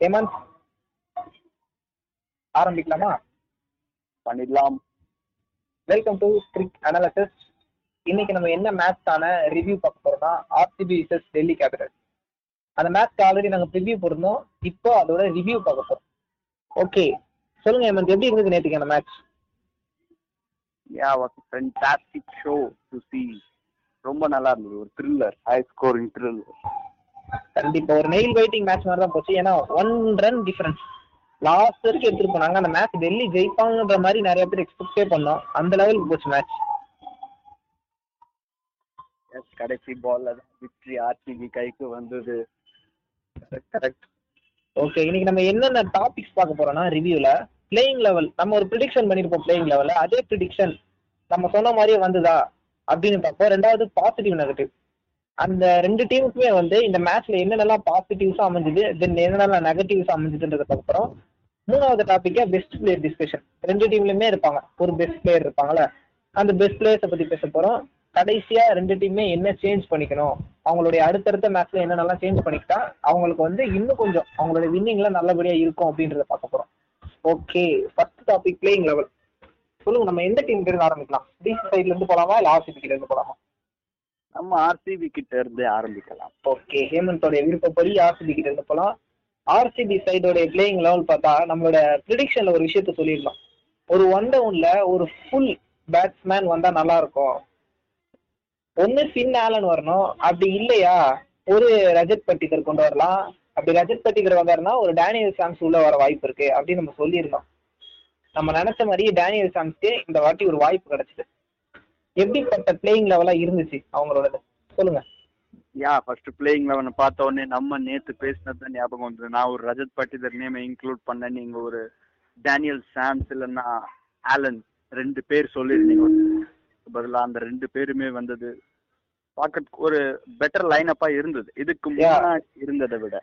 ஹேமந்த். ஆரம்பிக்கலாமா? பண்ணிடலாம். Welcome to Kirik analysis இன்னைக்கு நம்ம என்ன மேட்ச்க்கான ரிவ்யூ பார்க்க போறோம்னா ஆர்சிபி விசஸ் டெல்லி கேபிட்டல் அந்த மேட்ச்க்கு ஆல்ரெடி நாங்கள் ப்ரிவ்யூ போட்டிருந்தோம். இப்போ அதோட ரிவ்யூ பார்க்க போறோம். ஓகே சொல்லுங்க ஹேமந்த் எப்படி இருந்தது நேற்றுக்கு அந்த match yeah was fantastic show to see ரொம்ப நல்லா இருந்தது. ஒரு த்ரில்லர் ஹை ஸ்கோரிங் த்ரில்லர் கண்டிப்பா ஒரு நெயில் வெயிட்டிங் மேட்ச் மாதிரி தான் போச்சு. ஏன்னா ஒன் ரன் டிஃபரன்ஸ் லாஸ்ட் வரைக்கும் எடுத்துட்டு போனாங்க. அந்த மேட்ச் டெல்லி ஜெயிப்பாங்கன்ற மாதிரி நிறைய பேர் எக்ஸ்பெக்டே பண்ணோம். அந்த லெவலுக்கு போச்சு மேட்ச் எஸ் கடைசி பால்ல தான் விக்டரி ஆர்சிபி கைக்கு வந்தது. கரெக்ட் ஓகே இன்னைக்கு நம்ம என்னென்ன டாபிக்ஸ் பார்க்க போறோம்னா ரிவ்யூல பிளேயிங் லெவல் நம்ம ஒரு ப்ரிடிக்ஷன் பண்ணிருப்போம் பிளேயிங் லெவல்ல அதே ப்ரிடிக்ஷன் நம்ம சொன்ன மாதிரியே வந்ததா அப்படின்னு பார்ப்போம். ரெண்டாவது பாசிட்டிவ் நெகட்டிவ் அந்த ரெண்டு டீமுக்குமே வந்து இந்த மேட்ச்ல என்னென்னலாம் பாசிட்டிவ்ஸா அமைஞ்சது தென் என்னென்னலாம் நெகட்டிவ்ஸ் அமைஞ்சதுன்றதுக்கு அப்புறம் மூணாவது டாபிக்கா பெஸ்ட் பிளேயர் டிஸ்கஷன் ரெண்டு டீம்லயுமே இருப்பாங்க. ஒரு பெஸ்ட் பிளேயர் இருப்பாங்கல்ல. அந்த பெஸ்ட் பிளேயர்ஸை பத்தி பேச போறோம். கடைசியா ரெண்டு டீமே என்ன சேஞ்ச் பண்ணிக்கணும்? அவங்களுடைய அடுத்தடுத்த மேட்ச்ல என்னென்னலாம் சேஞ்ச் பண்ணிக்கிட்டா அவங்களுக்கு வந்து இன்னும் கொஞ்சம் அவங்களோட வின்னிங்ல நல்லபடியா இருக்கும் அப்படின்றத பார்க்க போறோம். Okay first topic playing level சொல்லுங்க நம்ம எந்த டீம் இருந்து ஆரம்பிக்கலாம்? டிசி சைட்ல இருந்து போலாமா? இல்ல ஆர்சிபி இருந்து போலாமா? நம்ம ஆர்சிபி கிட்ட இருந்து ஆரம்பிக்கலாம். ஓகே ஹேமந்தோடைய விருப்பப்படி ஆர்சிபி கிட்ட இருந்து போலாம். ஆர்சிபி சைடோடைய பிளேயிங் லெவல் பார்த்தா நம்மளோட ப்ரிடிக்ஷன்ல ஒரு விஷயத்த சொல்லிடலாம். ஒரு ஒன் டவுன்ல ஒரு ஃபுல் பேட்ஸ்மேன் வந்தா நல்லா இருக்கும். ஒன்னு ஃபின் ஆலன் வரணும். அப்படி இல்லையா? ஒரு ரஜத் பட்டிகர் கொண்டு வரலாம். அப்படி ரஜத் பட்டிகர் வந்தாருன்னா ஒரு டேனியல் சாம்ஸ் உள்ள வர வாய்ப்பு இருக்கு அப்படின்னு நம்ம சொல்லியிருந்தோம். நம்ம நினைச்ச மாதிரியே டேனியல் சாம்ஸ்க்கு இந்த வாட்டி ஒரு வாய்ப்பு கிடைச்சிது. எப்படிப்பட்ட பிளேயிங் லெவலா இருந்துச்சு அவங்களோடது? சொல்லுங்க. யா ஃபர்ஸ்ட் பிளேயிங் லெவன் பார்த்த உடனே நம்ம நேத்து பேசினது தான் ஞாபகம் வந்தது. நான் ஒரு ரஜத் பட்டிதர் நேமை இன்க்ளூட் பண்ணேன். நீங்க ஒரு டேனியல் சாம்ஸ் இல்லைன்னா ஆலன் ரெண்டு பேர் சொல்லியிருந்தீங்க. பதிலா அந்த ரெண்டு பேருமே வந்தது. பார்க்க ஒரு பெட்டர் லைனப்பா இருந்தது. இதுக்கு முன்னாடி இருந்ததை விட.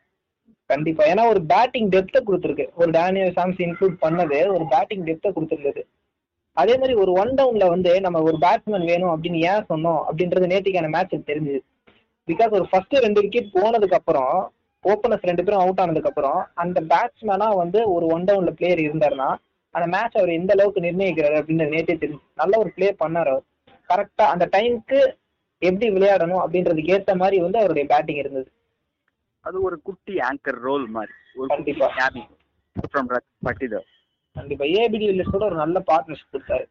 கண்டிப்பா. ஏன்னா ஒரு பேட்டிங் டெப்த்தை கொடுத்துருக்கு. ஒரு டேனியல் சாம்ஸ் இன்க்ளூட் பண்ணது ஒரு பேட்டிங் டெப்த்தை கொடுத்துருந்தது. அதே மாதிரி ஒரு ஒன் டவுன்ல வந்து நம்ம ஒரு பேட்ஸ்மேன் வேணும் அப்படின்னு ஏன் சொன்னோம் அப்படின்றது நேற்றுக்கான மேட்ச் தெரிஞ்சுது. பிகாஸ் ஒரு ஃபர்ஸ்ட் ரெண்டு விக்கெட் போனதுக்கு அப்புறம் ஓப்பனர்ஸ் ரெண்டு பேரும் அவுட் ஆனதுக்கு அப்புறம் அந்த பேட்ஸ்மேனா வந்து ஒரு ஒன் டவுன்ல பிளேயர் இருந்தாருன்னா அந்த மேட்ச் அவர் எந்த அளவுக்கு நிர்ணயிக்கிறாரு அப்படின்னு நேற்றே தெரிஞ்சு நல்ல ஒரு பிளே பண்ணாரு அவர். கரெக்டா அந்த டைம்க்கு எப்படி விளையாடணும் அப்படின்றதுக்கு ஏத்த மாதிரி வந்து அவருடைய பேட்டிங் இருந்தது. அது ஒரு குட்டி ஆங்கர் ரோல் மாதிரி. ஒரு கண்டிப்பா. கேபி ஃப்ரம் பட்டிதர் கண்டிப்பா. ஏபிடி வில்லியர்ஸோட ஒரு நல்ல பார்ட்னர்ஷிப் கொடுத்தாரு.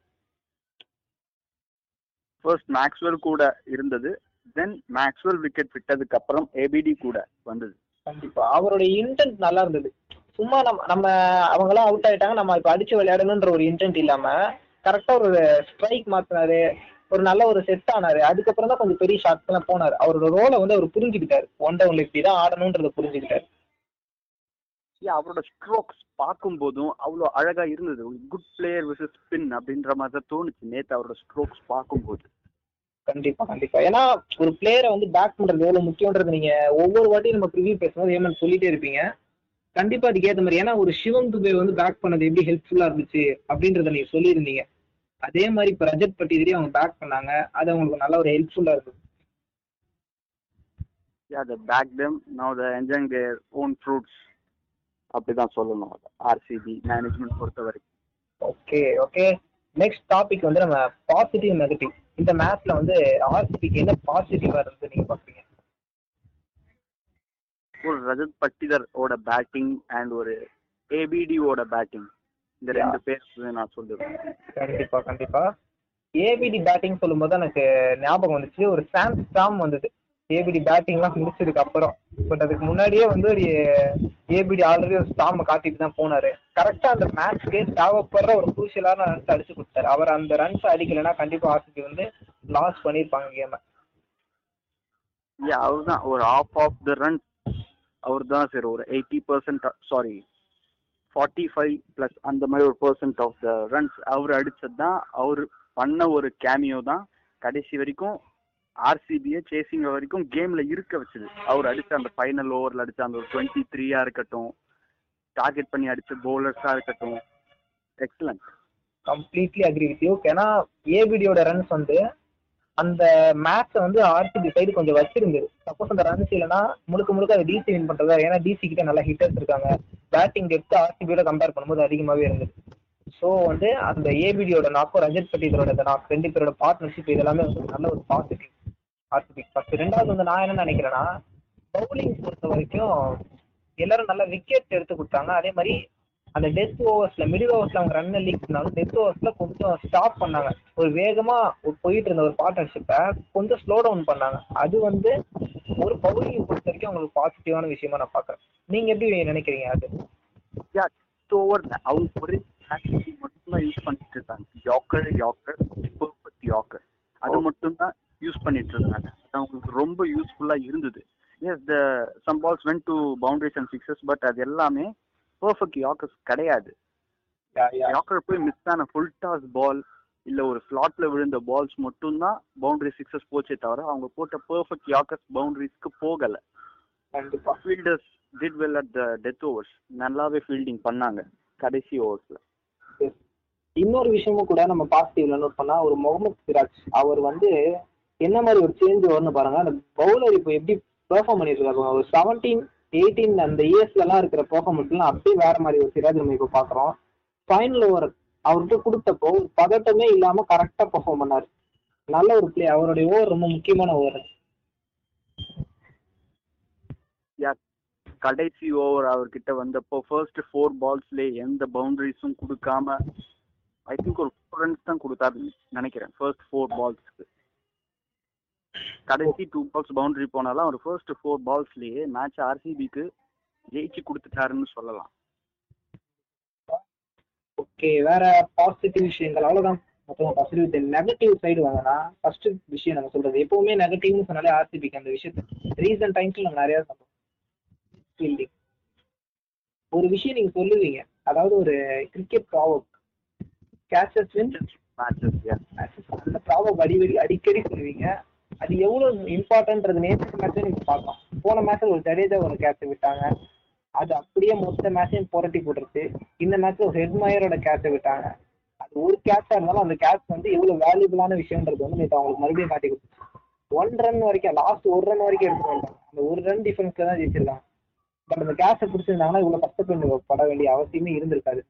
ஃபர்ஸ்ட் மேக்ஸ்வெல் கூட இருந்தது. தென் மேக்ஸ்வெல் விக்கெட் விட்டதுக்கு அப்புறம் ஏபிடி கூட வந்தது. கண்டிப்பா. அவருடைய இன்டென்ட் நல்லா இருந்தது. சும்மா நம்ம நம்ம அவங்களாம் அவுட் ஆயிட்டாங்க. நம்ம இப்ப அடிச்சு விளையாடணுன்ற ஒரு இன்டென்ட் இல்லாம கரெக்டா ஒரு ஸ்ட்ரைக் மாத்தினாரு. ஒரு நல்ல ஒரு செட் ஆனாரு. அதுக்கப்புறம் தான் கொஞ்சம் பெரிய ஷாட்ஸ் எல்லாம் போனாரு. அவரோட ரோலை வந்து அவர் புரிஞ்சுக்கிட்டாரு. ஒன் டவுன்ல இப்படிதான் ஆடணும்ன்றத புரிஞ்சுக்கிட்டாரு. அவரோட ஸ்ட்ரோக்ஸ் பார்க்கும்போதும் அவ்வளோ அழகா இருந்தது. குட் பிளேயர் விசஸ் ஸ்பின் அப்படின்ற மாதிரி தான் தோணுச்சு. நேத்து அவரோட ஸ்ட்ரோக்ஸ் பார்க்கும்போது. கண்டிப்பா கண்டிப்பா. ஏன்னா ஒரு பிளேயரை வந்து பேக் பண்றது எவ்வளவு முக்கியன்றது நீங்க ஒவ்வொரு வாட்டியும் நம்ம ப்ரிவியூ பேசும்போது ஏமன் சொல்லிட்டே இருப்பீங்க. கண்டிப்பா அதுக்கு ஏத்த மாதிரி. ஏன்னா ஒரு சிவம் துபே வந்து பேக் பண்ணது எப்படி ஹெல்ப்ஃபுல்லா இருந்துச்சு அப்படின்றத நீங்க சொல்லியிருந்தீங்க. அதே மாதிரி இப்ப ரஜத் பட்டிதரி அவங்க பேக் பண்ணாங்க. அது அவங்களுக்கு நல்ல ஒரு ஹெல்ப்ஃபுல்லா இருந்தது. Yeah they back them now they enjoying their own fruits அப்படிதான் சொல்லணும். ஆர்சிபி மேனேஜ்மெண்ட் பொறுத்த வரைக்கும் ஓகே ஓகே நெக்ஸ்ட் டாபிக் வந்து நம்ம பாசிட்டிவ் நெகட்டிவ் இந்த மேட்ச்ல வந்து ஆர்சிபிக்கு என்ன பாசிட்டிவா இருந்து நீங்க பாக்குறீங்க ஒரு ரஜத் பட்டிதர் ஓட பேட்டிங் அண்ட் ஒரு ஏபிடியோட பேட்டிங் இந்த. ரெண்டு பேர் நான் சொல்லுவேன் கண்டிப்பா கண்டிப்பா. ஏபிடி பேட்டிங் சொல்லும்போது எனக்கு ஞாபகம் வந்துச்சு. ஒரு சாம் ஸ்டாம் வந்தது. ஏபிடி பேட்டிங்லாம் முடிச்சதுக்கு அப்புறம். பட் அதுக்கு முன்னாடியே வந்து ஒரு ஏபிடி ஆல்ரெடி ஒரு ஸ்டாம் காட்டிட்டு தான் போனாரு. கரெக்டா அந்த மேட்ச்க்கு தேவைப்படுற ஒரு குரூசியலான ரன்ஸ் அடிச்சு கொடுத்தாரு. அவர் அந்த ரன்ஸ் அடிக்கலைன்னா கண்டிப்பா ஆர்சிபி வந்து லாஸ் பண்ணிருப்பாங்க கேம யா அவர் தான் ஒரு ஆஃப் ஆஃப் த ரன் அவர் தான் சார். ஒரு eighty percent sorry forty five plus அந்த மாதிரி ஒரு பர்சன்ட் ஆஃப் த ரன்ஸ் அவர் அடிச்சது தான் அவர் பண்ண ஒரு கேமியோ தான் கடைசி வரைக்கும் ஆர்சிபியை சேசிங் வரைக்கும் கேம்ல இருக்க வச்சது. அவர் அடிச்ச அந்த ஃபைனல் ஓவர்ல அடிச்ச அந்த ஒரு டுவெண்ட்டி த்ரீயா இருக்கட்டும் டார்கெட் பண்ணி அடிச்ச பவுலர்ஸா இருக்கட்டும். Excellent completely agree with you ஏன்னா ஏபிடியோட ரன்ஸ் வந்து அந்த மேட்சை வந்து ஆர்சிபி சைடு கொஞ்சம் வச்சிருந்தது சப்போஸ் அந்த ரன்ஸ் இல்லைன்னா முழுக்க முழுக்க அதை டிசி வின் பண்றதா? ஏன்னா டிசி கிட்ட நல்லா ஹிட்டர்ஸ் இருக்காங்க பேட்டிங் டெப்த் ஆர்சிபியோட கம்பேர் பண்ணும்போது அதிகமாகவே இருந்தது. ஸோ வந்து அந்த ஏபிடியோட நாக்கும் ரஜத் பட்டீலரோட இதோட நாக்கு ரெண்டு பேரோட பார்ட்னர்ஷிப் இதெல்லாமே வந்து நல்ல ஒரு பாசிட்டிவ் ஆர்சிபி ஃபர்ஸ்ட் ரெண்டாவது வந்து நான் என்ன நினைக்கிறேன்னா பவுலிங் பொறுத்த வரைக்கும் எல்லாரும் நல்ல விக்கெட் எடுத்து கொடுத்தாங்க. அதே மாதிரி அந்த டெத் ஓவர்ஸ்ல மிடில் ஓவர்ஸ்ல அவங்க ரன் லீக் பண்ணாலும் டெத் ஓவர்ஸ்ல கொஞ்சம் ஸ்டாப் பண்ணாங்க. ஒரு வேகமா போயிட்டு இருந்த ஒரு பார்ட்னர்ஷிப்பை கொஞ்சம் ஸ்லோ டவுன் பண்ணாங்க. அது வந்து ஒரு பவுலிங் பொறுத்த வரைக்கும் அவங்களுக்கு பாசிட்டிவான விஷயமா நான் பாக்குறேன் நீங்க எப்படி நினைக்கிறீங்க அது? ஓவர் அவங்க ஒரே strategy மட்டும்தான் யூஸ் பண்ணிட்டு இருந்தாங்க யாக்கர் யாக்கர் பர்ஃபெக்ட் யாக்கர் அது மட்டும் தான் யூஸ் பண்ணிட்டு இருந்தாங்க அவங்களுக்கு ரொம்ப யூஸ்ஃபுல்லா இருந்தது. Yes the some balls went to boundaries and sixes but அது எல்லாமே பர்ஃபெக்ட் யாக்கர்ஸ் கிடையாது. யாக்கர் போய் மிஸ் ஆன ஃபுல் டாஸ் பால் இல்ல ஒரு ஸ்லாட்ல விழுந்த பால்ஸ் மட்டும்தான் பவுண்டரி சிக்ஸஸ் போச்சே தவிர அவங்க போட்ட பர்ஃபெக்ட் யாக்கர்ஸ் பவுண்டரிஸ்க்கு போகல. Fielders did well at the death overs நல்லாவே ஃபீல்டிங் பண்ணாங்க கடைசி ஓவர்ஸ்ல இன்னொரு விஷயமும் கூட நம்ம பாசிட்டிவ்ல நோட் பண்ணா ஒரு முகமது சிராஜ் அவர் வந்து என்ன மாதிரி ஒரு சேஞ்ச் வரும்னு பாருங்க. அந்த பவுலர் இப்போ எப்படி பெர்ஃபார்ம் பண்ணிட்டு இருக்காங்க ஒரு செவன்டீன் எயிட்டீன் அந்த இயர்ஸ்ல எல்லாம் இருக்கிற பெர்ஃபார்மன்ஸ் எல்லாம் அப்படியே வேற மாதிரி ஒரு சிராஜ் நம்ம இப்போ பாக்குறோம். ஃபைனல் ஓவர் அவர்கிட்ட கொடுத்தப்போ பதட்டமே இல்லாம கரெக்டா பெர்ஃபார்ம் பண்ணாரு. நல்ல ஒரு பிளே அவருடைய ஓவர் ரொம்ப முக்கியமான ஓவர் யா கடைசி ஓவர் அவர்கிட்ட வந்தப்போ ஃபர்ஸ்ட் ஃபோர் பால்ஸ்லயே எந்த பவுண்டரிஸும் கொடுக்காம ஐ திங்க் ஒரு ஃபோர் ரன்ஸ் தான் கொடுத்தாருன்னு நினைக்கிறேன். ஃபர்ஸ்ட் ஃபோர் பால்ஸ்க்கு கடைசி டூ பால்ஸ் பவுண்டரி போனாலும் அவர் ஃபர்ஸ்ட் ஃபோர் பால்ஸ்லயே மேட்ச் ஆர்சிபிக்கு ஜெயிச்சு கொடுத்துட்டாருன்னு சொல்லலாம். ஓகே வேற பாசிட்டிவ் விஷயங்கள் அவ்வளவுதான். மொத்தம் பாசிட்டிவ் நெகட்டிவ் சைடு வாங்கினா ஃபர்ஸ்ட் விஷயம் நம்ம சொல்றது எப்பவுமே நெகட்டிவ்னு சொன்னாலே ஆர்சிபிக்கு அந்த விஷயத்த. ரீசன்ட் டைம்ஸ்ல நம்ம நிறைய ஃபீல்டிங் ஒரு விஷயம் நீங்க சொல்லுவீங்க அதாவது ஒரு cricket proverb catches win matches அந்த ப்ராவப் அடிக்கடி அடிக்கடி சொல்லுவீங்க. அது எவ்வளவு இம்பார்ட்டன்றது நேற்று மேட்ச் நீங்க பார்க்கலாம். போன மேட்ச்ல ஒரு ஜடேஜா ஒரு கேட்ச் விட்டாங்க. அது அப்படியே மொத்த மேட்சையும் புரட்டி போட்டுருச்சு. இந்த மேட்ச்ல ஒரு ஹெட்மயரோட கேட்சை விட்டாங்க. அது ஒரு கேட்சா இருந்தாலும் அந்த கேட்ச் வந்து எவ்வளவு வேல்யூபிளான விஷயம்ன்றது வந்து நேற்று அவங்களுக்கு மறுபடியும் காட்டி கொடுத்துச்சு. ஒன் ரன் வரைக்கும் லாஸ்ட் ஒரு ரன் வரைக்கும் எடுத்துட்டு வந்தாங்க அந்த ஒரு ரன் டிஃபரன்ஸ்ல தான் ஜெயிச்சிருக்காங்க. பட் அந்த கேட்சை பிடிச்சிருந்தாங்கன்னா இவ்வளவு கஷ்டப்பட்டு பட வேண்டிய அவசியமே இருந்திருக்காது.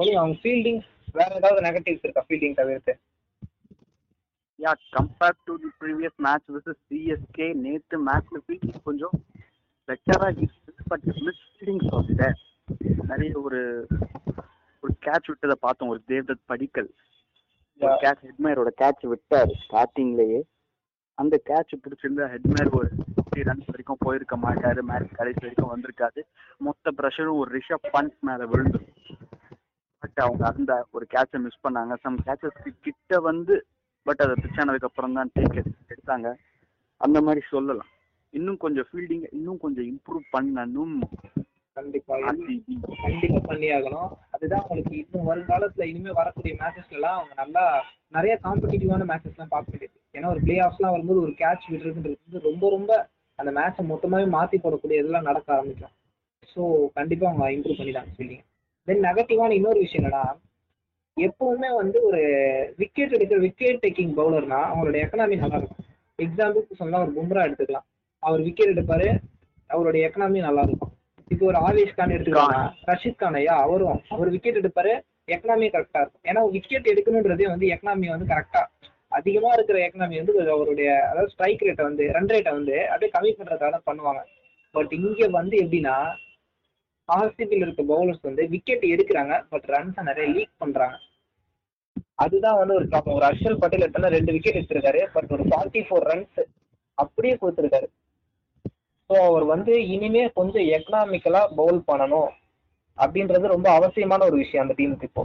அவங்க ஃபீல்டிங் வேற ஏதாவது நெகட்டிவ்ஸ் இருக்கா? ஃபீல்டிங் தவிர்த்து. Yeah compare to the previous match with CSK நேத்து மேட்ச்ல ஃபீல்டிங் கொஞ்சம் பெட்டரா இருந்துச்சு பட் மிஸ் ஃபீல்டிங் ஆஃப் நிறைய ஒரு ஒரு கேட்ச் விட்டதை பார்த்தோம் ஒரு தேவ்தத் படிக்கல். ஒரு கேட்ச் ஹெட்மேரோட கேட்ச் விட்டாரு ஸ்டார்டிங்லயே அந்த கேட்ச் பிடிச்சிருந்தா ஹெட்மேர் ஒரு ஃபிஃப்டி ரன்ஸ் வரைக்கும் போயிருக்க மாட்டாரு மேட்ச் கடைசி வரைக்கும் வந்திருக்காது. மொத்த ப்ரெஷரும் ஒரு ரிஷப் பண்ட் மேல விழுந்து பட் அவங்க அந்த ஒரு கேட்சை மிஸ் பண்ணாங்க. சம் கேட்சஸ்க்கு கிட்ட வந்து பட் அதை பிச் ஆனதுக்கு அப்புறம் தான் டேக் எடுத்தாங்க. அந்த மாதிரி சொல்லலாம். இன்னும் கொஞ்சம் ஃபீல்டிங் இன்னும் கொஞ்சம் இம்ப்ரூவ் பண்ணணும். கண்டிப்பா. கண்டிப்பா பண்ணி ஆகணும். அதுதான் உங்களுக்கு இன்னும் வருங்காலத்துல இனிமே வரக்கூடிய மேட்சஸ்ல எல்லாம் அவங்க நல்லா நிறைய காம்படிட்டிவான மேட்சஸ் எல்லாம் பார்க்க முடியுது ஏன்னா ஒரு பிளே ஆஃப்ஸ்லாம் வரும்போது ஒரு கேட்ச் விடுறதுன்றது வந்து ரொம்ப ரொம்ப அந்த மேட்சை மொத்தமாவே மாத்தி போடக்கூடிய இதெல்லாம் நடக்க ஆரம்பிக்கும். ஸோ கண்டிப்பா அவங்க இம்ப்ரூவ் பண்ணிட்டாங்க ஃபீல்டிங் தென் நெகட்டிவான இன்னொரு விஷயம் என்னன்னா எப்பவுமே வந்து ஒரு விக்கெட் எடுக்கிற விக்கெட் டேக்கிங் பவுலர்னா அவங்களோட எக்கனாமி நல்லா இருக்கும். எக்ஸாம்பிளுக்கு சொன்னா ஒரு பும்ரா எடுத்துக்கலாம். அவர் விக்கெட் எடுப்பாரு அவருடைய எக்கனாமி நல்லா இருக்கும். இப்போ ஒரு ஆவேஷ் கான் எடுத்துக்கலாம் ரஷித் கான் ஐயா அவரும் அவர் விக்கெட் எடுப்பாரு எக்கனாமி கரெக்டா இருக்கும். ஏன்னா விக்கெட் எடுக்கணுன்றதே வந்து எக்கனாமி வந்து கரெக்டா அதிகமா இருக்கிற எக்கனாமி வந்து அவருடைய அதாவது ஸ்ட்ரைக் ரேட்டை வந்து ரன் ரேட்டை வந்து அப்படியே கம்மி பண்றதுக்காக தான் பண்ணுவாங்க. பட் இங்க வந்து எப்படின்னா ஆர்சிபியில் இருக்க பவுலர்ஸ் வந்து விக்கெட் எடுக்கிறாங்க பட் ரன்ஸை நிறைய லீக் பண்றாங்க. அதுதான் வந்து ஒரு ப்ராப்ளம் ஒரு அர்ஷல் பட்டேல் எடுத்தா ரெண்டு விக்கெட் எடுத்திருக்காரு பட் ஒரு ஃபார்ட்டி ஃபோர் ரன்ஸ் அப்படியே கொடுத்துருக்காரு. ஸோ அவர் வந்து இனிமே கொஞ்சம் எக்கனாமிக்கலா பவுல் பண்ணணும் அப்படின்றது ரொம்ப அவசியமான ஒரு விஷயம் அந்த டீமுக்கு இப்போ.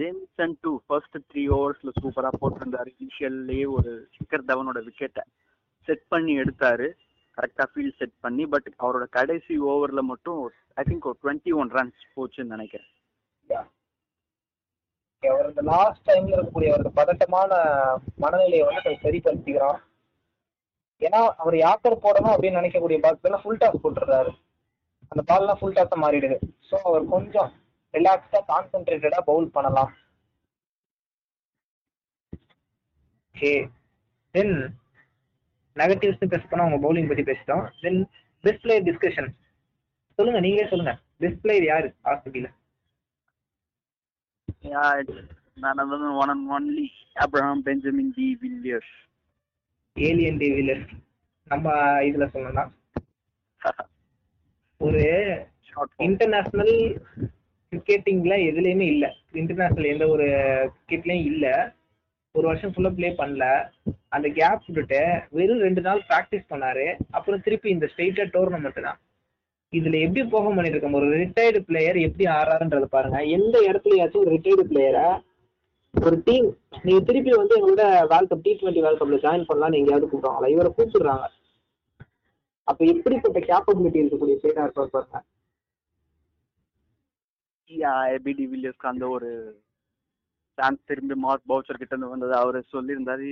ஜேம்சன் டூ ஃபர்ஸ்ட் த்ரீ ஓவர்ஸ்ல சூப்பரா போட்டிருந்தாரு. இனிஷியல்லே ஒரு சிக்கர் தவனோட விக்கெட்டை செட் பண்ணி எடுத்தாரு. கரெக்டா ஃபீல்ட் செட் பண்ணி பட் அவரோட கடைசி ஓவர்ல மட்டும் ஐ திங்க் ஒரு டுவெண்ட்டி ஒன் ரன்ஸ் போச்சுன்னு நினைக்கிறேன். அவர் இந்த லாஸ்ட் டைம்ல இருக்கக்கூடிய அவரது பதட்டமான மனநிலையை வந்து கொஞ்சம் சரிப்படுத்திக்கிறான் ஏன்னா அவர் யாக்கர் போடணும் அப்படின்னு நினைக்கக்கூடிய பால்ஸ் ஃபுல் டாஸ் போட்டுறாரு அந்த பால்லாம் ஃபுல் டாஸா மாறிடுது. ஸோ அவர் கொஞ்சம் ரிலாக்ஸ்டா கான்சென்ட்ரேட்டடா பவுல் பண்ணலாம். ஓகே தென் நெகட்டிவ்ஸ் பேச போனா அவங்க பவுலிங் பத்தி பேசிட்டோம். தென் பெஸ்ட் பிளேயர் டிஸ்கஷன் சொல்லுங்க நீங்களே சொல்லுங்க. பெஸ்ட் பிளேயர் யாரு? than one and only Abraham Benjamin D. Villiers. Alien de Villiers நம்ம இதுல சொல்லணும்னா ஒரு. இன்டர்நேஷனல் கிரிக்கெட்டிங்ல எதுலயுமே இல்ல. இன்டர்நேஷனல் எந்த ஒரு கிரிக்கெட்லயும் இல்ல. ஒரு வருஷம் ஃபுல்லா ப்ளே பண்ணல. அந்த கேப் விட்டுட்டு வெறும் ரெண்டு நாள் ப்ராக்டிஸ் பண்ணாரு. அப்புறம் திருப்பி இந்த ஸ்டேட்டா டோர்னமெண்ட் தான். இதுல எப்படி போக பண்ணிருக்கோம் ஒரு ரிட்டையர்டு பிளேயர் எப்படி ஆறாருன்றது பாருங்க. எந்த இடத்துலயாச்சும் ஒரு ரிட்டையர்டு பிளேயரை ஒரு டீம் நீங்க திருப்பி வந்து எங்களோட world cup T twenty world கப்ல ஜாயின் பண்ணலாம் எங்கேயாவது கூப்பிடுவாங்களா? இவரை கூப்பிடுறாங்க. அப்ப எப்படிப்பட்ட கேப்பபிலிட்டி இருக்கக்கூடிய பிளேயரா இருப்பார் பாருங்க. Yeah, வில்லியர்ஸ்க்கு அந்த ஒரு சான்ஸ் திரும்பி மார்க் பவுச்சர் கிட்ட இருந்து வந்தது. அவர் சொல்லியிருந்தாரு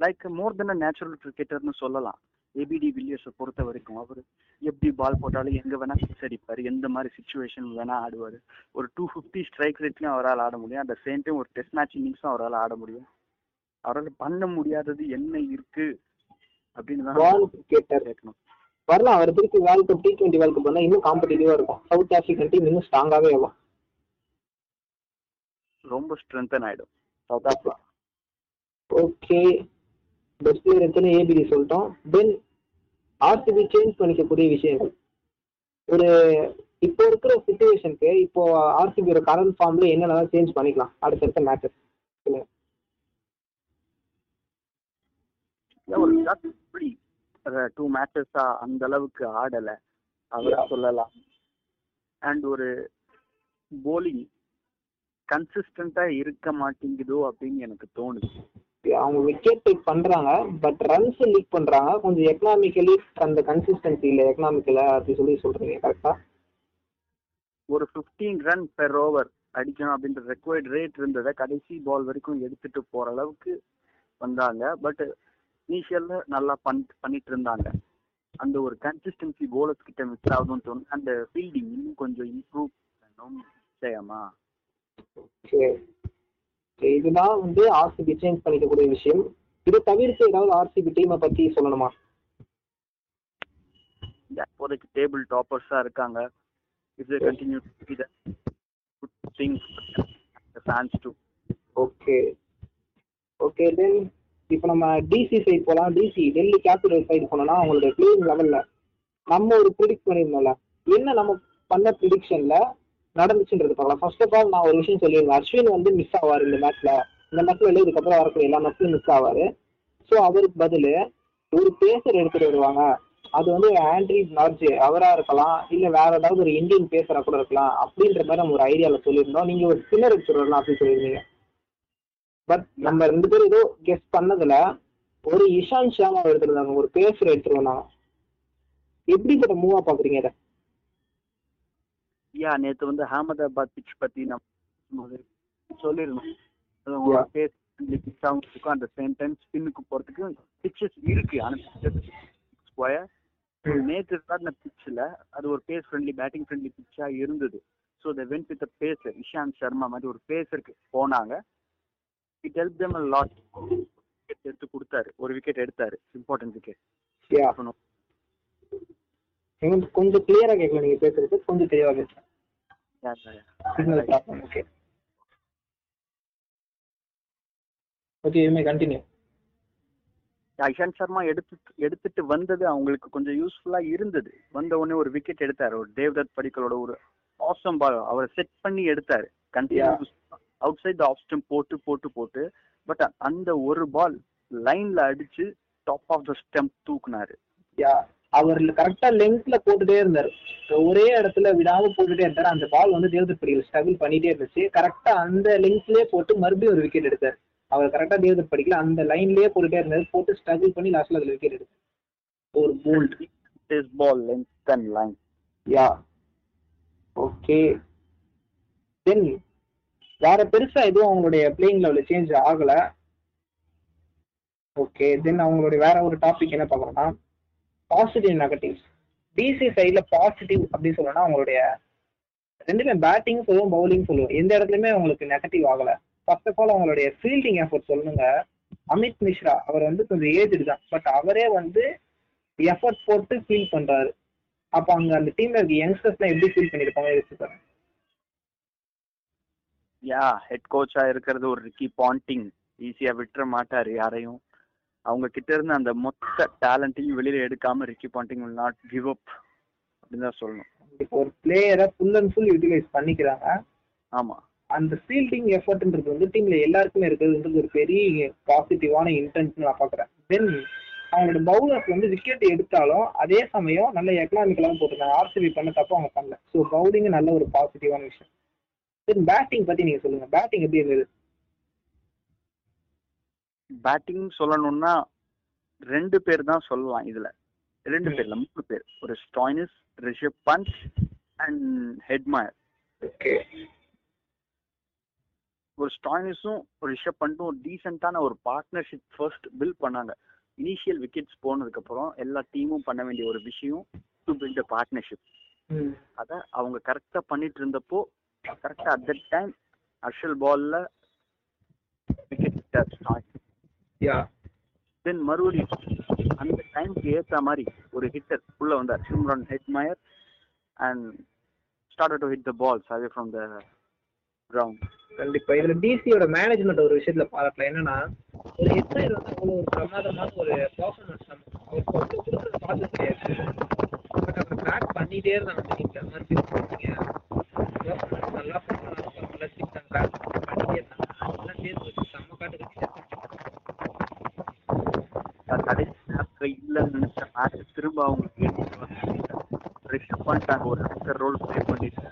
like more then a natural கிரிக்கெட்டர்னு சொல்லலாம். ஏபிடி வில்லியர்ஸை பொறுத்த வரைக்கும் அவர் எப்படி பால் போட்டாலும் எங்க வேணா சிக்ஸ் அடிப்பாரு. எந்த மாதிரி சுச்சுவேஷன் வேணா ஆடுவாரு. ஒரு டூ ஃபிஃப்டி ஸ்ட்ரைக் ரேட்லயும் அவரால் ஆட முடியும். அட் சேம் டைம் ஒரு டெஸ்ட் மேட்ச் இன்னிங்ஸும் அவரால் ஆட முடியும். அவரால் பண்ண முடியாதது என்ன இருக்கு? அப்படின்னு தான் கிரிக்கெட்டர் கேட்கணும். வரலாம். அவர் திருப்பி world cup T twenty world cup இன்னும் காம்படிட்டிவா இருக்கும். சவுத் ஆப்பிரிக்கன் டீம் இன்னும் ஸ்ட்ராங்காவே ஆகும் ரொம்ப ஸ்ட்ரென்தன் ஆயிடும். South Africa okay best player எத்தனை? ஏபிடி சொல்லிட்டோம். தென் ஆர்சிபி சேஞ்ச் பண்ணிக்கக்கூடிய விஷயங்கள். ஒரு இப்போ இருக்கிற சுச்சுவேஷனுக்கு இப்போ ஆர்சிபியோட கரண்ட் ஃபார்ம்ல என்னென்னலாம் சேஞ்ச் பண்ணிக்கலாம். அடுத்தடுத்த மேட்சஸ் கோலி டூ மேட்சஸா அந்த அளவுக்கு ஆடல. அவரை. சொல்லலாம். அண்ட் ஒரு போலிங் கன்சிஸ்டண்டா இருக்க மாட்டேங்குதோ அப்படின்னு எனக்கு தோணுது. அவங்க விக்கெட் பண்றாங்க பட் ரன்ஸ் லீக் பண்றாங்க. கொஞ்சம் எக்கனாமிக்கலி அந்த கன்சிஸ்டன்சி இல்ல எக்கனாமிக்கல அப்படி சொல்லி சொல்றீங்க கரெக்டா ஒரு 15 ரன் பெர் ஓவர் அடிக்கணும் அப்படின்ற ரெக்வயர்ட் ரேட் இருந்ததை கடைசி பால் வரைக்கும் எடுத்துட்டு போற அளவுக்கு வந்தாங்க. பட் இனிஷியல்ல நல்லா பண் பண்ணிட்டு இருந்தாங்க. அந்த ஒரு கன்சிஸ்டன்சி போலர்ஸ் கிட்ட மிஸ் ஆகுதுன்னு தோணும் அந்த ஃபீல்டிங் இன்னும் கொஞ்சம் இம்ப்ரூவ் பண்ணணும் நிச்சயமா? சரி, இதுதான் வந்து ஆர்சிபி சேஞ்ச் பண்ணிக்கக்கூடிய விஷயம். இது தவிர்த்து ஏதாவது ஆர்சிபி டீமை பத்தி சொல்லணுமா? இப்போதைக்கு டேபிள் டாப்பர்ஸா இருக்காங்க. If they continue to good thing fans to okay okay then இப்போ நம்ம டிசி சைடு போகலாம் டிசி டெல்லி கேபிட்டல் சைடு போனோம்னா அவங்களுடைய பிளேயிங் லெவல்ல நம்ம ஒரு ப்ரிடிக்ட் பண்ணியிருந்தோம்ல. என்ன நம்ம பண்ண ப்ரிடிக்ஷன்ல நடந்துச்சுன்றது பார்க்கலாம். ஃபர்ஸ்ட் ஆஃப் ஆல் நான் ஒரு விஷயம் சொல்லியிருந்தேன் அஸ்வின் வந்து மிஸ் ஆவார் இந்த மேட்ச்ல இந்த மேட்ச்ல இல்லை இதுக்கப்புறம் வரக்கூடிய எல்லா மேட்ச்லயும் மிஸ் ஆவாரு. ஸோ அவருக்கு பதில் ஒரு பேசர் எடுத்துட்டு வருவாங்க. அது வந்து ஆண்ட்ரி நார்ஜ் அவரா இருக்கலாம் இல்ல வேற ஏதாவது ஒரு இந்தியன் பேசுறா கூட இருக்கலாம். அப்படின்ற மாதிரி நம்ம ஒரு ஐடியால சொல்லியிருந்தோம். நீங்க ஒரு ஸ்பின்னர் எடுத்துட்டு வரலாம் அப்படின்னு சொல்லியிருந்தீங்க. பட் நம்ம ரெண்டு பேரும் ஏதோ கெஸ் பண்ணதுல ஒரு இஷாந்த் ஷாமா எடுத்துருந்தாங்க ஒரு பேசர் எடுத்துட்டு எப்படி எப்படிப்பட்ட மூவா பாக்குறீங்க இதை? யா நேத்து வந்து அகமதாபாத் பிச் பத்தி நம்ம சொல்லிருந்தோம். இருக்கும் அந்த சேம் டைம் ஸ்பின்னுக்கு போறதுக்கு பிச்சஸ் இருக்கு ஆனா ஸ்கொயர் நேற்று விளாடின பிச்சில் அது ஒரு பேஸ் ஃப்ரெண்ட்லி பேட்டிங் ஃப்ரெண்ட்லி பிச்சா இருந்தது. So they went with pacer Ishant Sharma மாதிரி ஒரு பேசருக்கு போனாங்க. இட் ஹெல்ப் தெம் லாட் எடுத்து கொடுத்தாரு. ஒரு விக்கெட் எடுத்தாரு. Important wicket. எங்களுக்கு கொஞ்சம் கிளியரா கேட்கல நீங்க பேசுறது. கொஞ்சம் தெளிவா problem okay okay continue Ishant Sharma எடுத்து எடுத்துட்டு வந்தது அவங்களுக்கு கொஞ்சம் யூஸ்ஃபுல்லா இருந்தது. வந்த உடனே ஒரு விக்கெட் எடுத்தாரு. ஒரு தேவ்தத் படிக்கலோட ஒரு ஆசம் பால் அவரை செட் பண்ணி எடுத்தாரு. Continue outside off stump போட்டு போட்டு போட்டு. பட் அந்த ஒரு பால் லைன்ல அடிச்சு டாப் ஆஃப் த ஸ்டெம்ப் தூக்குனாரு. யா அவர் கரெக்டா லெங்க்ல போட்டுட்டே இருந்தாரு. ஒரே இடத்துல விடாம போட்டுட்டே இருந்தாரு. அந்த பால் வந்து தேவதத் படிக்கல். ஸ்ட்ரகிள் பண்ணிட்டே இருந்துச்சு. கரெக்டா அந்த லெங்க்லயே போட்டு மறுபடியும் ஒரு விக்கெட் எடுத்தார். அவர் கரெக்டா தேவதத் படிக்கல. அந்த லைன்லயே போட்டுட்டே இருந்தாரு. போட்டு ஸ்ட்ரகிள் பண்ணி லாஸ்ட்ல அதுல விக்கெட் எடுத்தார். ஒரு bowled this ball length and line yeah okay then வேற பெருசா எதுவும் அவங்களுடைய பிளேயிங் லெவலில் சேஞ்ச் ஆகல. ஓகே தென் அவங்களுடைய வேற ஒரு டாபிக் என்ன பார்க்கணும்னா பாசிட்டிவ் நெகட்டிவ்ஸ் டிசி சைடில் பாசிட்டிவ் அப்படின்னு சொல்லணும்னா அவங்களுடைய ரெண்டுமே பேட்டிங் சொல்லுவோம் பவுலிங் சொல்லுவோம். எந்த இடத்துலையுமே அவங்களுக்கு நெகட்டிவ் ஆகலை. ஃபர்ஸ்ட் ஆஃப் ஆல் அவங்களுடைய ஃபீல்டிங் எஃபர்ட் சொல்லுங்க. அமித் மிஸ்ரா அவர் வந்து கொஞ்சம் ஏஜ்டு தான். பட் அவரே வந்து எஃபர்ட் போட்டு ஃபீல் பண்ணுறாரு அப்போ அங்கே அந்த டீம்ல இருக்க யங்ஸ்டர்ஸ்லாம் எப்படி ஃபீல் பண்ணியிருப்பாங்க யோசிச்சு யா ஹெட் கோச்சா இருக்கிறது ஒரு ரிக்கி பாண்டிங் ஈஸியா விட்டுற மாட்டாரு யாரையும். அவங்க கிட்ட இருந்து அந்த மொத்த டேலண்ட்டையும் வெளியில எடுக்காம Ricky Ponting will not give up அப்படின்னு தான் சொல்லணும். இப்போ ஒரு பிளேயரை ஃபுல் அண்ட் ஃபுல் யூட்டிலைஸ் பண்ணிக்கிறாங்க. ஆமா. அந்த ஃபீல்டிங் எஃபர்ட்ன்றது வந்து டீம்ல எல்லாருக்குமே இருக்கிறதுன்றது ஒரு பெரிய பாசிட்டிவான இன்டென்ட் நான் பாக்குறேன் தென் அவங்களோட பவுலர்ஸ் வந்து விக்கெட் எடுத்தாலும் அதே சமயம் நல்ல எக்கனாமிக்கலாகவும் போட்டிருக்காங்க ஆர்சிபி பண்ண தப்பு அவங்க பண்ணல. ஸோ பவுலிங் நல்ல ஒரு பாசிட்டிவான விஷயம். தென் பேட்டிங் பத்தி நீங்க சொல்லுங்க. பேட்டிங் எப்படி இருந்தது? பேட்டிங் சொல்லணும்னா ரெண்டு பேர் தான் சொல்லலாம் இதுல. ரெண்டு. பேர்ல மூணு பேர். ஒரு Stoinis Rishabh Pant and Hetmyer ஒரு ஸ்டாயினிஸும் ஒரு ரிஷப் பண்ட்டும் ஒரு டீசென்டான ஒரு பார்ட்னர்ஷிப் ஃபர்ஸ்ட் பில்ட் பண்ணாங்க. இனிஷியல் விக்கெட்ஸ் போனதுக்கு அப்புறம் எல்லா டீமும் பண்ண வேண்டிய ஒரு விஷயம் டு பில்ட் பார்ட்னர்ஷிப் அத அவங்க கரெக்டா பண்ணிட்டு இருந்தப்போ கரெக்டா அட் தட் டைம் அர்ஷல் பால்ல விக்கெட் ஸ்டார்ட் யா தென் மறுபடியும் அந்த டைம்க்கு ஏத்த மாதிரி ஒரு ஹிட்டர் உள்ள வந்தார். Shimron Hetmyer and start to hit the balls away from the ground கண்டிப்பா. இதுல டிசியோட மேனேஜ்மெண்ட் ஒரு விஷயத்துல பாராட்டல. என்னன்னா ஒரு ஹெட்மயர் வந்து அவ்வளவு ஒரு பிரமாதமான ஒரு பெர்ஃபார்மன்ஸ் நம்ம அவர் கொஞ்சம் கொடுக்குறது பார்த்து கிடையாது பட் அதை ட்ராக் பண்ணிட்டே இருந்தாங்க அந்த மாதிரி பெர்ஃபார்மன்ஸ் நல்லா பண்ணலாம் சிக்ஸ் அண்ட் பண்ணிட்டே இருந்தாங்க அதெல்லாம் சேர்த்து வச்சு செம்ம காட்டு கட்டி கடைசி நேரத்துல இல்லைன்னு நினைச்ச மேட்ச் திரும்ப அவங்களுக்கு எடுத்துட்டு வந்து ரிஷப் பண்ணிட்டாங்க ஒரு ரோல் ப்ளே பண்ணிட்டு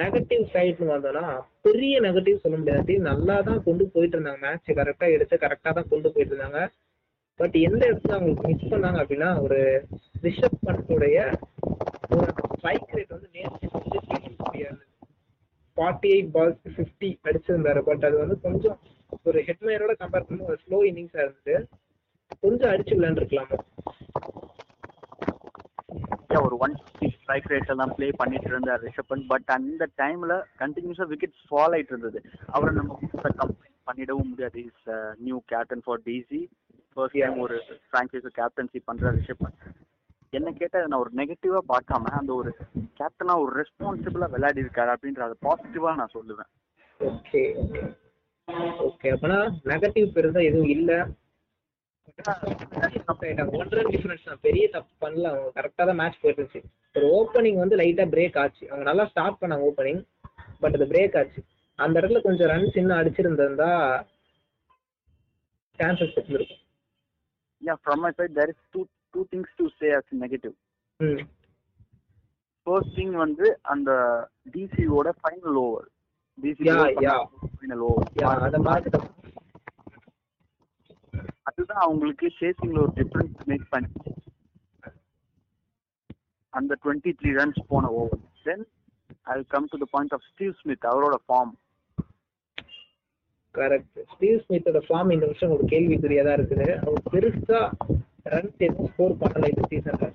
நெகட்டிவ் சைட்னு வந்தோம்னா பெரிய நெகட்டிவ் சொல்ல முடியாது. நல்லா தான் கொண்டு போயிட்டு இருந்தாங்க. மேட்ச் கரெக்டா எடுத்து கரெக்டா தான் கொண்டு போயிட்டு இருந்தாங்க. பட் எந்த இடத்துல அவங்களுக்கு மிஸ் பண்ணாங்க அப்படின்னா ஒரு ரிஷப் பண்டைய ஒரு ஸ்ட்ரைக் ரேட் வந்து நேற்று ஃபார்ட்டி எயிட் பால்ஸ் ஃபிஃப்டி அடிச்சிருந்தாரு. பட் அது வந்து கொஞ்சம் ஒரு ஹெட்மேயரோட கம்பேர் பண்ணி ஒரு ஸ்லோ இன்னிங்ஸா இருந்தது. கொஞ்சம் அடிச்சு விளையாண்டுருக்கலாமோ ஒரு ஒன் ஃபிஃப்டி ஸ்ட்ரைக் ரேட் எல்லாம் ப்ளே பண்ணிட்டு இருந்தார் ரிஷப் பண்ட் பட் அந்த டைம்ல கண்டினியூஸா விக்கெட்ஸ் ஃபால் ஆயிட்டு இருந்தது. அவரை நம்ம கம்ப்ளைண்ட் பண்ணிடவும் முடியாது. Is new captain for DC first time ஒரு ஃப்ரான்ச்சைஸ் கேப்டன்சி பண்ற ரிஷப் பண்ட் என்ன கேட்டா நான் ஒரு நெகட்டிவா பார்க்காம அந்த ஒரு கேப்டனா ஒரு ரெஸ்பான்சிபிளா விளையாடி இருக்காரு அப்படின்ற அதை பாசிட்டிவா நான் சொல்லுவேன். ஓகே ஓகே அப்பனா நெகட்டிவ் பெருசா எதுவும் இல்ல. ஒன் ரன் டிஃபரன்ஸ் தான் பெரிய தப்பு பண்ணல. அவங்க கரெக்டா தான் மேட்ச் போயிட்டு இருந்துச்சு ஒரு ஓப்பனிங் வந்து லைட்டா பிரேக் ஆச்சு. அவங்க நல்லா ஸ்டார்ட் பண்ணாங்க ஓப்பனிங் பட் அது பிரேக் ஆச்சு. அந்த இடத்துல கொஞ்சம் ரன்ஸ் இன்னும் அடிச்சிருந்திருந்தா சான்சஸ் இருக்கும் yeah from my side there is two two things to say as negative first thing வந்து அந்த டிசியோட final over DC. Final yeah over அதை பார்த்துட்டோம். அதுதான் அவங்களுக்கு சேசிங்ல ஒரு டிஃபரன்ஸ் மேக் பண்ணி அந்த டுவெண்ட்டி த்ரீ ரன்ஸ் போன over then I come to the point of Steve Smith அவரோட ஃபார்ம் கரெக்ட் ஸ்டீவ் ஸ்மித்தோட ஃபார்ம் இந்த வருஷம் ஒரு கேள்விக்குறியா தான் இருக்குது. அவர் பெருசா ரன்ஸ் எதுவும் ஸ்கோர் பண்ணல இந்த சீசன்ல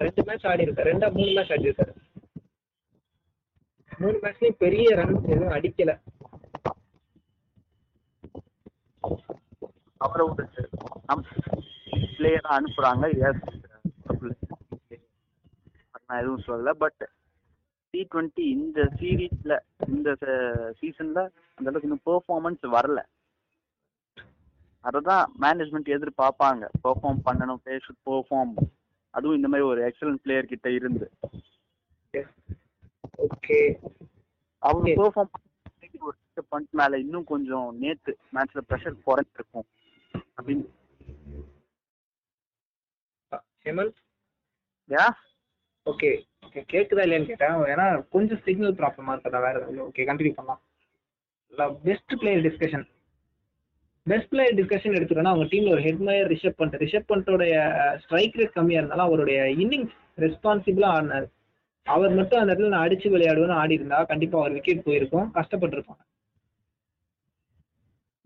ரெண்டு மேட்ச் ஆடி இருக்காரு ரெண்டா மூணு மேட்ச் ஆடி இருக்காரு மூணு மேட்ச்லயும் பெரிய ரன்ஸ் எதுவும் அடிக்கல. அவரை ஒரு நம் பிளேயரா அனுப்புறாங்க. எஸ் நான் எதுவும் சொல்லல. பட் டி டுவெண்ட்டி இந்த சீரீஸ்ல இந்த சீசன்ல அந்த அளவுக்கு இன்னும் பெர்ஃபார்மன்ஸ் வரல. அததான் மேனேஜ்மெண்ட் எதிர்பார்ப்பாங்க. பெர்ஃபார்ம் பண்ணணும். ஷுட் பெர்ஃபார்ம் அதுவும் இந்த மாதிரி ஒரு எக்ஸலன்ட் பிளேயர் கிட்ட இருந்து. ஓகே அவங்க. பெர்ஃபார்ம் ஒரு பண்ட் மேல இன்னும் கொஞ்சம் நேத்து மேட்ச்ல ப்ரெஷர் குறைஞ்சிருக்கும். அப்படின்னு. ஹேமந்த் யா? ஓகே. கேக்குதா இல்லையான்னு கேட்டேன். ஏன்னா கொஞ்சம் சிக்னல் ப்ராப்ளமா இருக்கா வேற எதுவும் ஓகே கண்டினியூ பண்ணலாம். Best player discussion best player discussion எடுத்துட்டோம்னா அவங்க டீம்ல ஒரு ஹெட்மயர் ரிஷப் பண்ட் ரிஷப் பண்டோடைய ஸ்ட்ரைக் ரேட் கம்மியா இருந்தாலும் அவருடைய இன்னிங்ஸ் ரெஸ்பான்சிபிளா ஆடினாரு. அவர் மட்டும் அந்த இடத்துல நான் அடிச்சு விளையாடுவேன்னு ஆடி இருந்தா கண்டிப்பா அவர் விக்கெட் போயிருக்கும். கஷ்டப்பட்டிருப்பாங்க.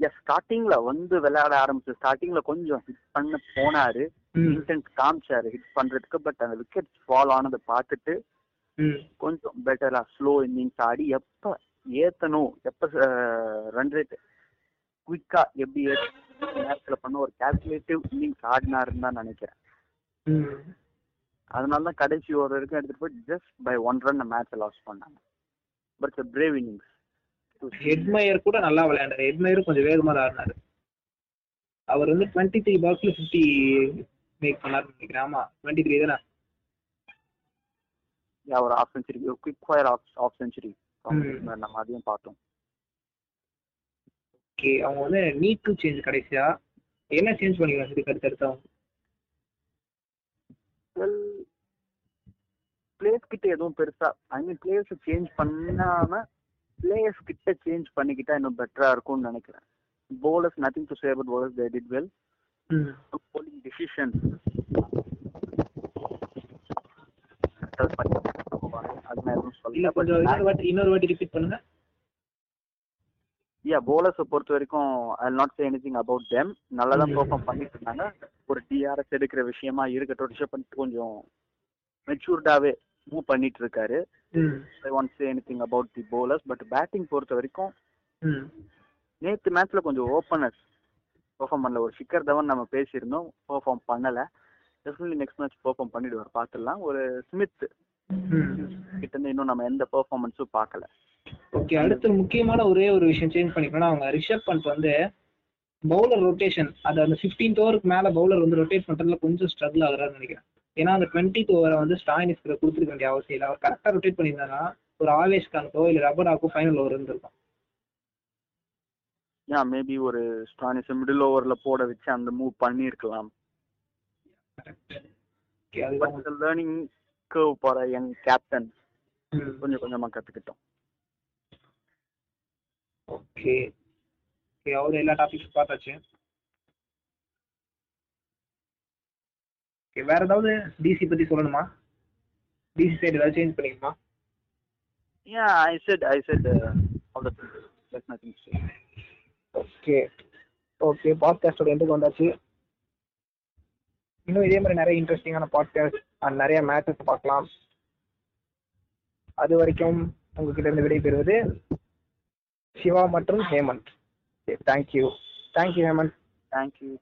எஸ் ஸ்டார்டிங்ல வந்து விளையாட ஆரம்பிச்சு ஸ்டார்டிங்ல கொஞ்சம் ஹிட் பண்ண போனாரு. இன்டென்ட் காமிச்சாரு ஹிட் பண்றதுக்கு பட் அந்த விக்கெட் ஃபால் ஆனதை பார்த்துட்டு கொஞ்சம் பெட்டரா ஸ்லோ இன்னிங்ஸ் ஆடி எப்ப ஏத்தணும் எப்ப ரன் ரேட் குயிக்கா எப்படி நேரத்துல பண்ண ஒரு கால்குலேட்டிவ் இன்னிங்ஸ் ஆடினாருன்னு தான் நினைக்கிறேன். அதனால தான் கடைசி ஓவர் வரைக்கும் எடுத்துட்டு போய் just by one run match loss பண்ணாங்க. பட் பிரேவ் இன்னிங்ஸ் ஹெட்மயர் கூட நல்லா விளையாண்டாரு. ஹெட்மயரும் கொஞ்சம் வேகமா ஆடினாரு அவர் வந்து டுவெண்ட்டி த்ரீ பாக்ஸ்ல ஃபிஃப்டி மேக் பண்ணாருன்னு நினைக்கிறேன். ஆமா டுவெண்ட்டி த்ரீ தானே ஒரு half century quick fire half half century. நம்ம அதையும் பார்த்தோம். ஓகே அவங்க வந்து நீட் டு சேஞ்ச் கடைசியா. என்ன சேஞ்ச் பண்ணிக்கலாம் இதுக்கு அடுத்தடுத்து அவங்க? வெல் பிளேயர்ஸ் கிட்ட எதுவும் பெருசா ஐ மீன் பிளேயர்ஸ் சேஞ்ச் பண்ணாம பிளேயர்ஸ் கிட்ட சேஞ்ச் பண்ணிக்கிட்டா இன்னும் பெட்டரா இருக்கும்னு நினைக்கிறேன். Bowlers nothing to say about bowlers they did well. ம். Bowling decisions அது நான் எதுவும் இல்ல சொல்லல கொஞ்சம் இன்னொரு வாட்டி ரிப்பீட் பண்ணுங்க. யா bowlers பொறுத்த வரைக்கும் I not say anything about them நல்லா தான். பெர்ஃபார்ம் பண்ணிட்டு இருந்தாங்க. ஒரு டிஆர்எஸ் எடுக்கிற விஷயமா இருக்கட்டும் ரிஷப் பண்ட் கொஞ்சம் மெச்சூர்டாவே மூவ் பண்ணிட்டு இருக்காரு I want say anything about the bowlers but batting பொறுத்த வரைக்கும் நேத்து மேட்ச்ல கொஞ்சம் ஓப்பனர்ஸ் பெர்ஃபார்ம் பண்ணல. ஒரு ஷிக்கர் தவன் நம்ம பேசியிருந்தோம். பெர்ஃபார்ம் பண்ணல. டெஃபினெட்லி நெக்ஸ்ட் மேட்ச் பெர்ஃபார்ம் பண்ணிடுவார். பார்த்துடலாம். ஒரு ஸ்மித் கிட்ட இருந்து இன்னும் நம்ம எந்த பெர்ஃபார்மன்ஸும் பார்க்கல. ஓகே அடுத்து முக்கியமான ஒரே ஒரு விஷயம் சேஞ்ச் பண்ணிக்கணும் அவங்க ரிஷப் பண்ட் வந்து பவுலர் ரொட்டேஷன் அது அந்த ஃபிஃப்டீன்த் ஓவருக்கு மேல பவுலர் வந்து ரொட்டேட் பண்றதுல கொஞ்சம் ஸ்ட்ரகிள் ஆகுறாருன்னு நினைக்கிறேன். ஏன்னா அந்த டுவெண்ட்டி ஓவரை வந்து ஸ்டாயினிஸ்க்கு கொடுத்துருக்க வேண்டிய அவசியம் இல்லை. அவர் கரெக்டாக ரொட்டேட் பண்ணியிருந்தாங்கன்னா ஒரு ஆவேஷ் கானுக்கோ இல்லை ரபடாக்கோ ஃபைனல் ஓவர் இருந்திருக்கும். யா மேபி ஒரு ஸ்டானிஸ் மிடில் ஓவர்ல போட வச்சு அந்த மூவ் பண்ணியிருக்கலாம். லேர்னிங் கர்வ் போற யங் கேப்டன். கொஞ்சம் கொஞ்சமா கத்துக்கிட்டோம். ஓகே ஓகே அவர் எல்லா டாபிக்ஸ் பார்த்தாச்சு. ஓகே வேற ஏதாவது டிசி பத்தி சொல்லணுமா? டிசி சைடு ஏதாவது change பண்ணிக்கணுமா? Yeah I set I set all the things nothing okay okay பாட்காஸ்டோட எண்டுக்கு வந்தாச்சு. இன்னும் இதே மாதிரி நிறைய இன்ட்ரெஸ்டிங்கான பாட்காஸ்ட் அண்ட் நிறைய மேட்சஸ் பார்க்கலாம். அது வரைக்கும் உங்ககிட்ட இருந்து விடைபெறுவது சிவா மற்றும் Hemant. Thank you thank you Hemant thank you